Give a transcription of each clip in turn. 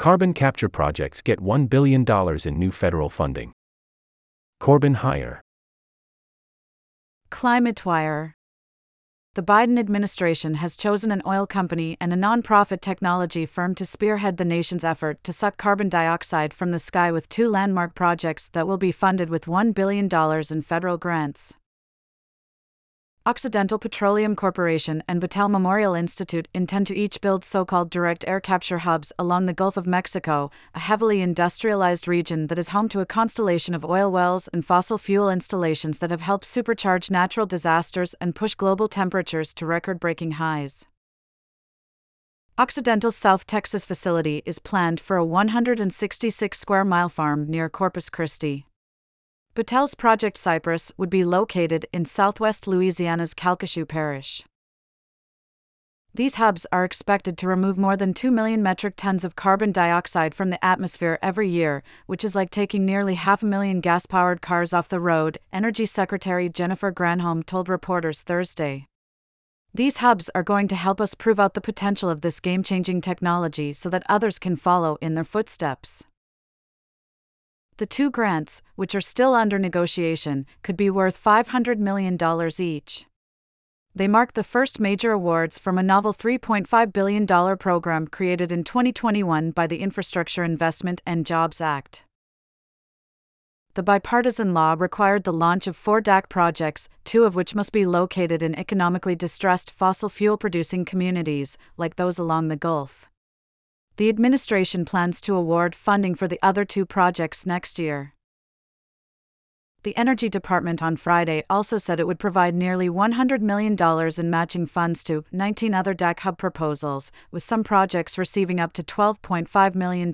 Carbon capture projects get $1 billion in new federal funding. Corbin Hiar. ClimateWire. The Biden administration has chosen an oil company and a nonprofit technology firm to spearhead the nation's effort to suck carbon dioxide from the sky with two landmark projects that will be funded with $1 billion in federal grants. Occidental Petroleum Corporation and Battelle Memorial Institute intend to each build so called direct air capture hubs along the Gulf of Mexico, a heavily industrialized region that is home to a constellation of oil wells and fossil fuel installations that have helped supercharge natural disasters and push global temperatures to record breaking highs. Occidental's South Texas facility is planned for a 166 square mile farm near Corpus Christi. Battelle's Project Cypress would be located in southwest Louisiana's Calcasieu Parish. These hubs are expected to remove more than 2 million metric tons of carbon dioxide from the atmosphere every year, which is like taking nearly half a million gas powered cars off the road, Energy Secretary Jennifer Granholm told reporters Thursday. These hubs are going to help us prove out the potential of this game changing technology so that others can follow in their footsteps. The two grants, which are still under negotiation, could be worth $500 million each. They mark the first major awards from a novel $3.5 billion program created in 2021 by the Infrastructure Investment and Jobs Act. The bipartisan law required the launch of four DAC projects, two of which must be located in economically distressed fossil fuel producing communities, like those along the Gulf the administration plans to award funding for the other two projects next year. The Energy Department on Friday also said it would provide nearly $100 million in matching funds to 19 other DAC Hub proposals, with some projects receiving up to $12.5 million.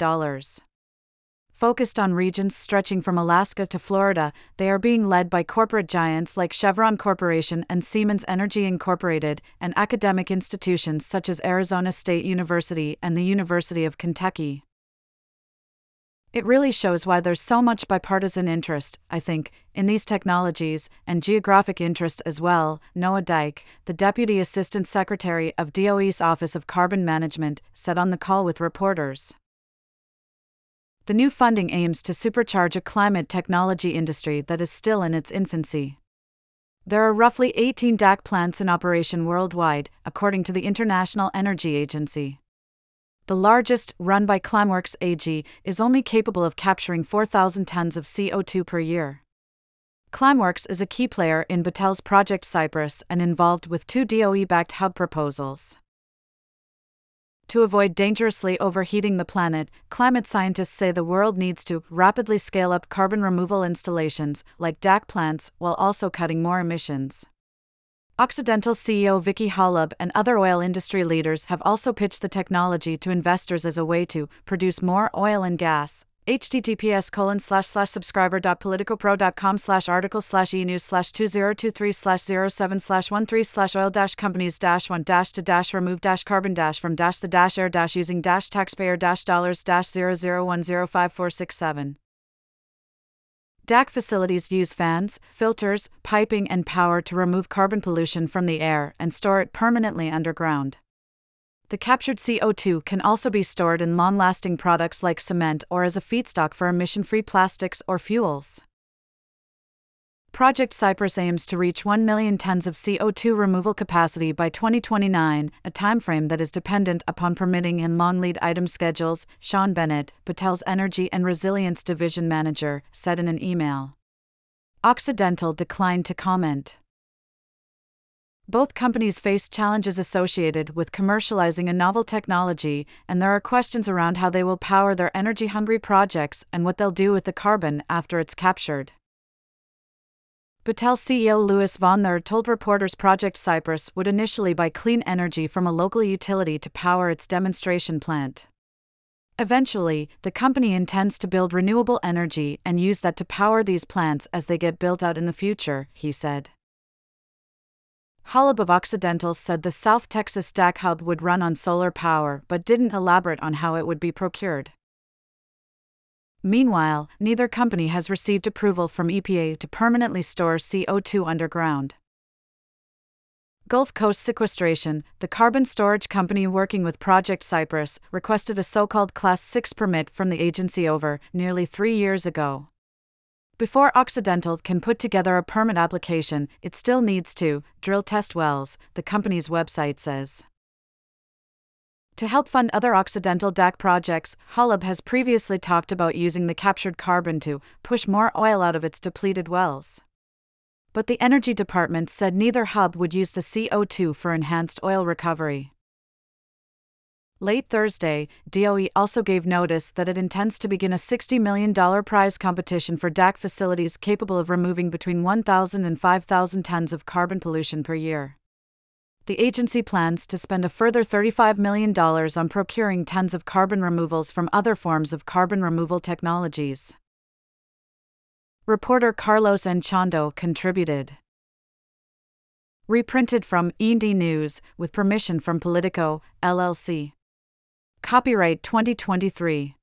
Focused on regions stretching from Alaska to Florida, they are being led by corporate giants like Chevron Corporation and Siemens Energy Incorporated, and academic institutions such as Arizona State University and the University of Kentucky. It really shows why there's so much bipartisan interest, I think, in these technologies, and geographic interest as well. Noah Deich, the Deputy Assistant Secretary of DOE's Office of Carbon Management, said on the call with reporters. The new funding aims to supercharge a climate technology industry that is still in its infancy. There are roughly 18 DAC plants in operation worldwide, according to the International Energy Agency. The largest, run by Climeworks AG, is only capable of capturing 4,000 tons of CO2 per year. Climeworks is a key player in Battelle's Project Cypress and involved with two DOE backed hub proposals. To avoid dangerously overheating the planet, climate scientists say the world needs to rapidly scale up carbon removal installations, like DAC plants, while also cutting more emissions. Occidental CEO Vicki Hollub and other oil industry leaders have also pitched the technology to investors as a way to produce more oil and gas, https colon slash slash subscriber dot politicopro.com slash article slash e news slash 2023 slash 07 slash 13 slash oil dash companies dash 1 dash to dash remove dash carbon dash from dash the dash air dash using dash taxpayer dash dollars dash 00105467 DAC facilities use fans, filters, piping, and power to remove carbon pollution from the air and store it permanently underground. The captured CO2 can also be stored in long lasting products like cement or as a feedstock for emission free plastics or fuels. Project Cypress aims to reach 1 million tons of CO2 removal capacity by 2029, a timeframe that is dependent upon permitting and long lead item schedules, Sean Bennett, Battelle's Energy and Resilience Division Manager, said in an email. Occidental declined to comment. Both companies face challenges associated with commercializing a novel technology, and there are questions around how they will power their energy hungry projects and what they'll do with the carbon after it's captured. Battelle CEO Louis von told reporters Project Cypress would initially buy clean energy from a local utility to power its demonstration plant. Eventually, the company intends to build renewable energy and use that to power these plants as they get built out in the future, he said. Hollub of Occidental said the South Texas DAC hub would run on solar power but didn't elaborate on how it would be procured. Meanwhile, neither company has received approval from EPA to permanently store CO2 underground. Gulf Coast Sequestration, the carbon storage company working with Project Cypress, requested a so called Class 6 permit from the agency over nearly three years ago. Before Occidental can put together a permit application, it still needs to drill test wells, the company's website says. To help fund other Occidental DAC projects, Hollub has previously talked about using the captured carbon to push more oil out of its depleted wells but the Energy Department said neither hub would use the CO2 for enhanced oil recovery. Late Thursday, DOE also gave notice that it intends to begin a $60 million prize competition for DAC facilities capable of removing between 1,000 and 5,000 tons of carbon pollution per year. The agency plans to spend a further $35 million on procuring tons of carbon removals from other forms of carbon removal technologies. Reporter Carlos Anchondo contributed. Reprinted from E&E News with permission from Politico, LLC. Copyright 2023.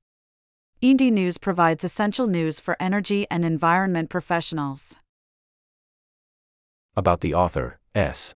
E&E News provides essential news for energy and environment professionals. About the author, S.